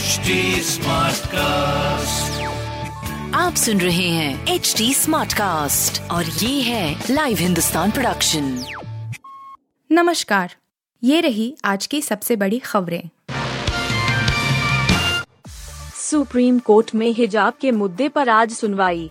HD cast आप सुन रहे हैं एच डी स्मार्ट कास्ट और ये है लाइव हिंदुस्तान प्रोडक्शन नमस्कार। ये रही आज की सबसे बड़ी खबरें। सुप्रीम कोर्ट में हिजाब के मुद्दे पर आज सुनवाई।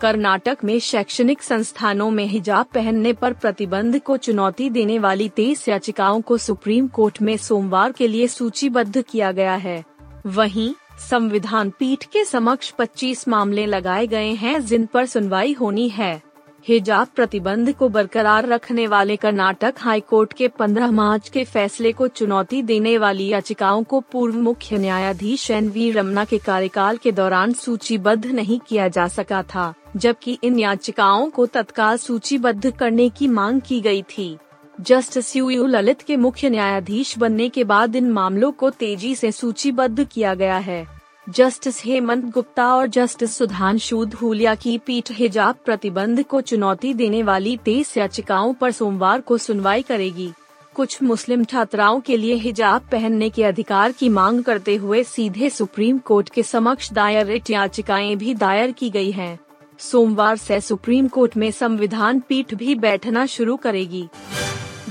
कर्नाटक में शैक्षणिक संस्थानों में हिजाब पहनने पर प्रतिबंध को चुनौती देने वाली तेईस याचिकाओं को सुप्रीम कोर्ट में सोमवार के लिए सूचीबद्ध किया गया है। वहीं, संविधान पीठ के समक्ष 25 मामले लगाए गए हैं जिन पर सुनवाई होनी है। हिजाब प्रतिबंध को बरकरार रखने वाले कर्नाटक हाईकोर्ट के 15 मार्च के फैसले को चुनौती देने वाली याचिकाओं को पूर्व मुख्य न्यायाधीश एन वी रमना के कार्यकाल के दौरान सूचीबद्ध नहीं किया जा सका था, जबकि इन याचिकाओं को तत्काल सूचीबद्ध करने की मांग की गई थी। जस्टिस यू ललित के मुख्य न्यायाधीश बनने के बाद इन मामलों को तेज़ी से सूचीबद्ध किया गया है जस्टिस हेमंत गुप्ता और जस्टिस सुधांशु धूलिया की पीठ हिजाब प्रतिबंध को चुनौती देने वाली तेईस याचिकाओं पर सोमवार को सुनवाई करेगी कुछ मुस्लिम छात्राओं के लिए हिजाब पहनने के अधिकार की मांग करते हुए सीधे सुप्रीम कोर्ट के समक्ष दायर रिट याचिकाएँ भी दायर की गई हैं। सोमवार से सुप्रीम कोर्ट में संविधान पीठ भी बैठना शुरू करेगी।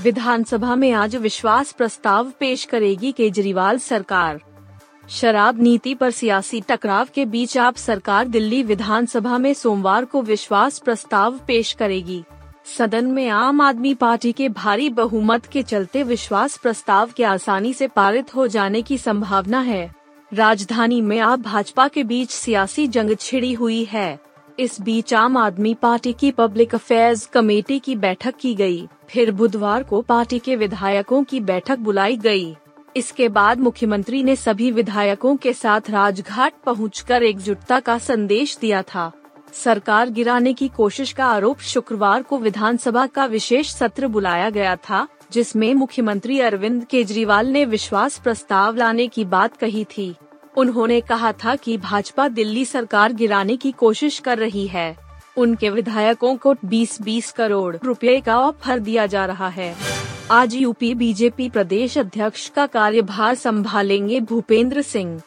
विधानसभा में आज विश्वास प्रस्ताव पेश करेगी केजरीवाल सरकार। शराब नीति पर सियासी टकराव के बीच आप सरकार दिल्ली विधानसभा में सोमवार को विश्वास प्रस्ताव पेश करेगी। सदन में आम आदमी पार्टी के भारी बहुमत के चलते विश्वास प्रस्ताव के आसानी से पारित हो जाने की संभावना है। राजधानी में आप भाजपा के बीच सियासी जंग छिड़ी हुई है। इस बीच आम आदमी पार्टी की पब्लिक अफेयर्स कमेटी की बैठक की गई, फिर बुधवार को पार्टी के विधायकों की बैठक बुलाई गई। इसके बाद मुख्यमंत्री ने सभी विधायकों के साथ राजघाट पहुंचकर एकजुटता का संदेश दिया था। सरकार गिराने की कोशिश का आरोप शुक्रवार को विधानसभा का विशेष सत्र बुलाया गया था जिसमें मुख्यमंत्री अरविंद केजरीवाल ने विश्वास प्रस्ताव लाने की बात कही थी। उन्होंने कहा था कि भाजपा दिल्ली सरकार गिराने की कोशिश कर रही है। उनके विधायकों को 20-20 करोड़ रुपए का ऑफ़र दिया जा रहा है। आज यूपी बीजेपी प्रदेश अध्यक्ष का कार्यभार संभालेंगे भूपेंद्र सिंह।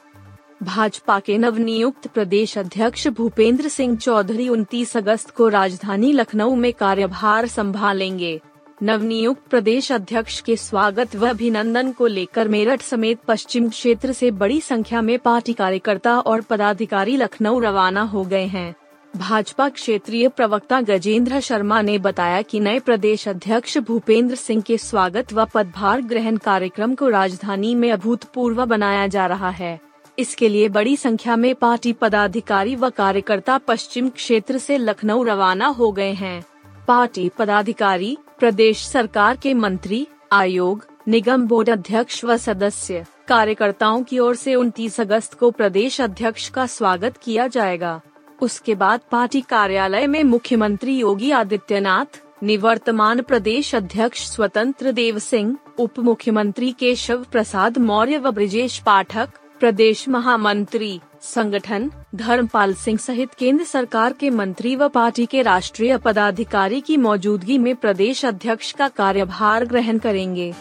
भाजपा के नवनियुक्त प्रदेश अध्यक्ष भूपेंद्र सिंह चौधरी 29 अगस्त को राजधानी लखनऊ में कार्यभार संभालेंगे। नवनियुक्त प्रदेश अध्यक्ष के स्वागत व अभिनंदन को लेकर मेरठ समेत पश्चिम क्षेत्र से बड़ी संख्या में पार्टी कार्यकर्ता और पदाधिकारी लखनऊ रवाना हो गए हैं। भाजपा क्षेत्रीय प्रवक्ता गजेंद्र शर्मा ने बताया कि नए प्रदेश अध्यक्ष भूपेंद्र सिंह के स्वागत व पदभार ग्रहण कार्यक्रम को राजधानी में अभूतपूर्व बनाया जा रहा है। इसके लिए बड़ी संख्या में पार्टी पदाधिकारी व कार्यकर्ता पश्चिम क्षेत्र से लखनऊ रवाना हो गए हैं। पार्टी पदाधिकारी प्रदेश सरकार के मंत्री, आयोग, निगम बोर्ड अध्यक्ष व सदस्य, कार्यकर्ताओं की ओर से 29 अगस्त को प्रदेश अध्यक्ष का स्वागत किया जाएगा। उसके बाद पार्टी कार्यालय में मुख्यमंत्री योगी आदित्यनाथ, निवर्तमान प्रदेश अध्यक्ष स्वतंत्र देव सिंह, उप मुख्यमंत्री केशव प्रसाद मौर्य व ब्रिजेश पाठक प्रदेश महामंत्री संगठन धर्मपाल सिंह सहित केंद्र सरकार के मंत्री व पार्टी के राष्ट्रीय पदाधिकारी की मौजूदगी में प्रदेश अध्यक्ष का कार्यभार ग्रहण करेंगे।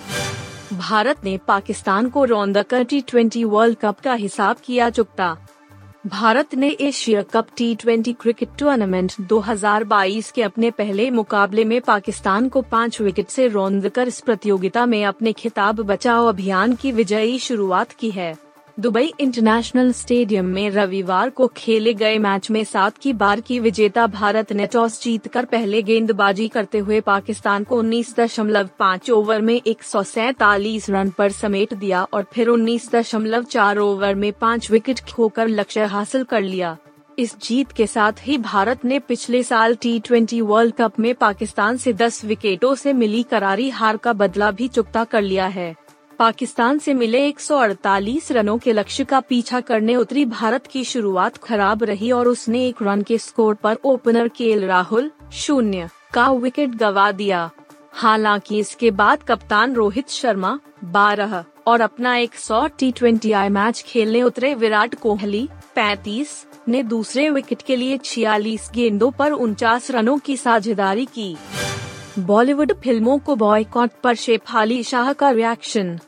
भारत ने पाकिस्तान को रौंदकर टी ट्वेंटी वर्ल्ड कप का हिसाब किया चुकता। भारत ने Asia cup T twenty cricket tournament 2022 के अपने पहले मुकाबले में पाकिस्तान को पाँच विकेट से रौंदकर इस प्रतियोगिता में अपने खिताब बचाओ अभियान की विजयी शुरुआत की है। दुबई इंटरनेशनल स्टेडियम में रविवार को खेले गए मैच में सात की बार की विजेता भारत ने टॉस जीतकर पहले गेंदबाजी करते हुए पाकिस्तान को उन्नीस दशमलव पाँच ओवर में एक सौ सैतालीस रन पर समेट दिया और फिर उन्नीस दशमलव चार ओवर में पाँच विकेट खोकर लक्ष्य हासिल कर लिया। इस जीत के साथ ही भारत ने पिछले साल टी ट्वेंटी वर्ल्ड कप में पाकिस्तान से 10 विकेटों से मिली करारी हार का बदला भी चुकता कर लिया है। पाकिस्तान से मिले 148 रनों के लक्ष्य का पीछा करने उतरी भारत की शुरुआत खराब रही और उसने एक रन के स्कोर पर ओपनर के राहुल शून्य का विकेट गवा दिया। हालाँकि इसके बाद कप्तान रोहित शर्मा बारह और अपना एक सौ टी ट्वेंटी आई मैच खेलने उतरे विराट कोहली पैतीस ने दूसरे विकेट के लिए छियालीस गेंदों पर उनचास रनों की साझेदारी की। बॉलीवुड फ़िल्मों को बॉयकॉट पर शेफाली शाह का रिएक्शन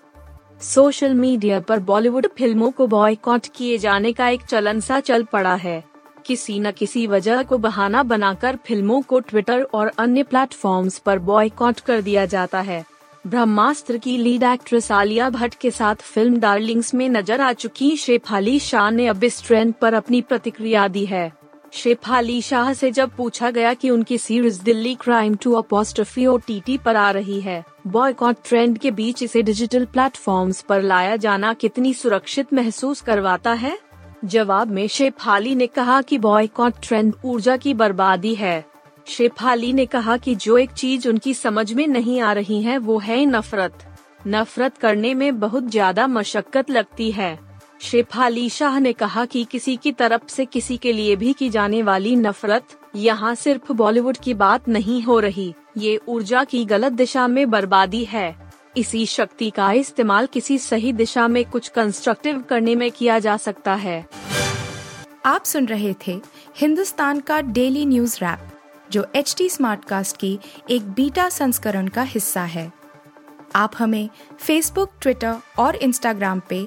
सोशल मीडिया पर बॉलीवुड फ़िल्मों को बॉयकॉट किए जाने का एक चलन सा चल पड़ा है। किसी न किसी वजह को बहाना बनाकर फ़िल्मों को ट्विटर और अन्य प्लेटफॉर्म्स पर बॉयकॉट कर दिया जाता है। ब्रह्मास्त्र की लीड एक्ट्रेस आलिया भट्ट के साथ फ़िल्म डार्लिंग्स में नज़र आ चुकी शेफाली शाह ने अब इस ट्रेंड पर अपनी प्रतिक्रिया दी है। शेफाली शाह से जब पूछा गया कि उनकी series Delhi crime two apostrophe O T पर आ रही है, बॉयकॉट ट्रेंड के बीच इसे डिजिटल प्लेटफॉर्म्स पर लाया जाना कितनी सुरक्षित महसूस करवाता है? जवाब में शेफाली ने कहा कि बॉयकॉट ट्रेंड ऊर्जा की बर्बादी है। शेफाली ने कहा कि जो एक चीज़ उनकी समझ में नहीं आ रही है, वो है नफरत। नफरत करने में बहुत ज़्यादा मशक्कत लगती है। शेफाली शाह ने कहा कि किसी की तरफ़ से किसी के लिए भी की जाने वाली नफरत यहाँ सिर्फ़ बॉलीवुड की बात नहीं हो रही, ये ऊर्जा की गलत दिशा में बर्बादी है। इसी शक्ति का इस्तेमाल किसी सही दिशा में कुछ कंस्ट्रक्टिव करने में किया जा सकता है। आप सुन रहे थे हिंदुस्तान का डेली न्यूज़ रैप जो एच टी कास्ट की एक बीटा संस्करण का हिस्सा है। आप हमें फेसबुक ट्विटर और इंस्टाग्राम पे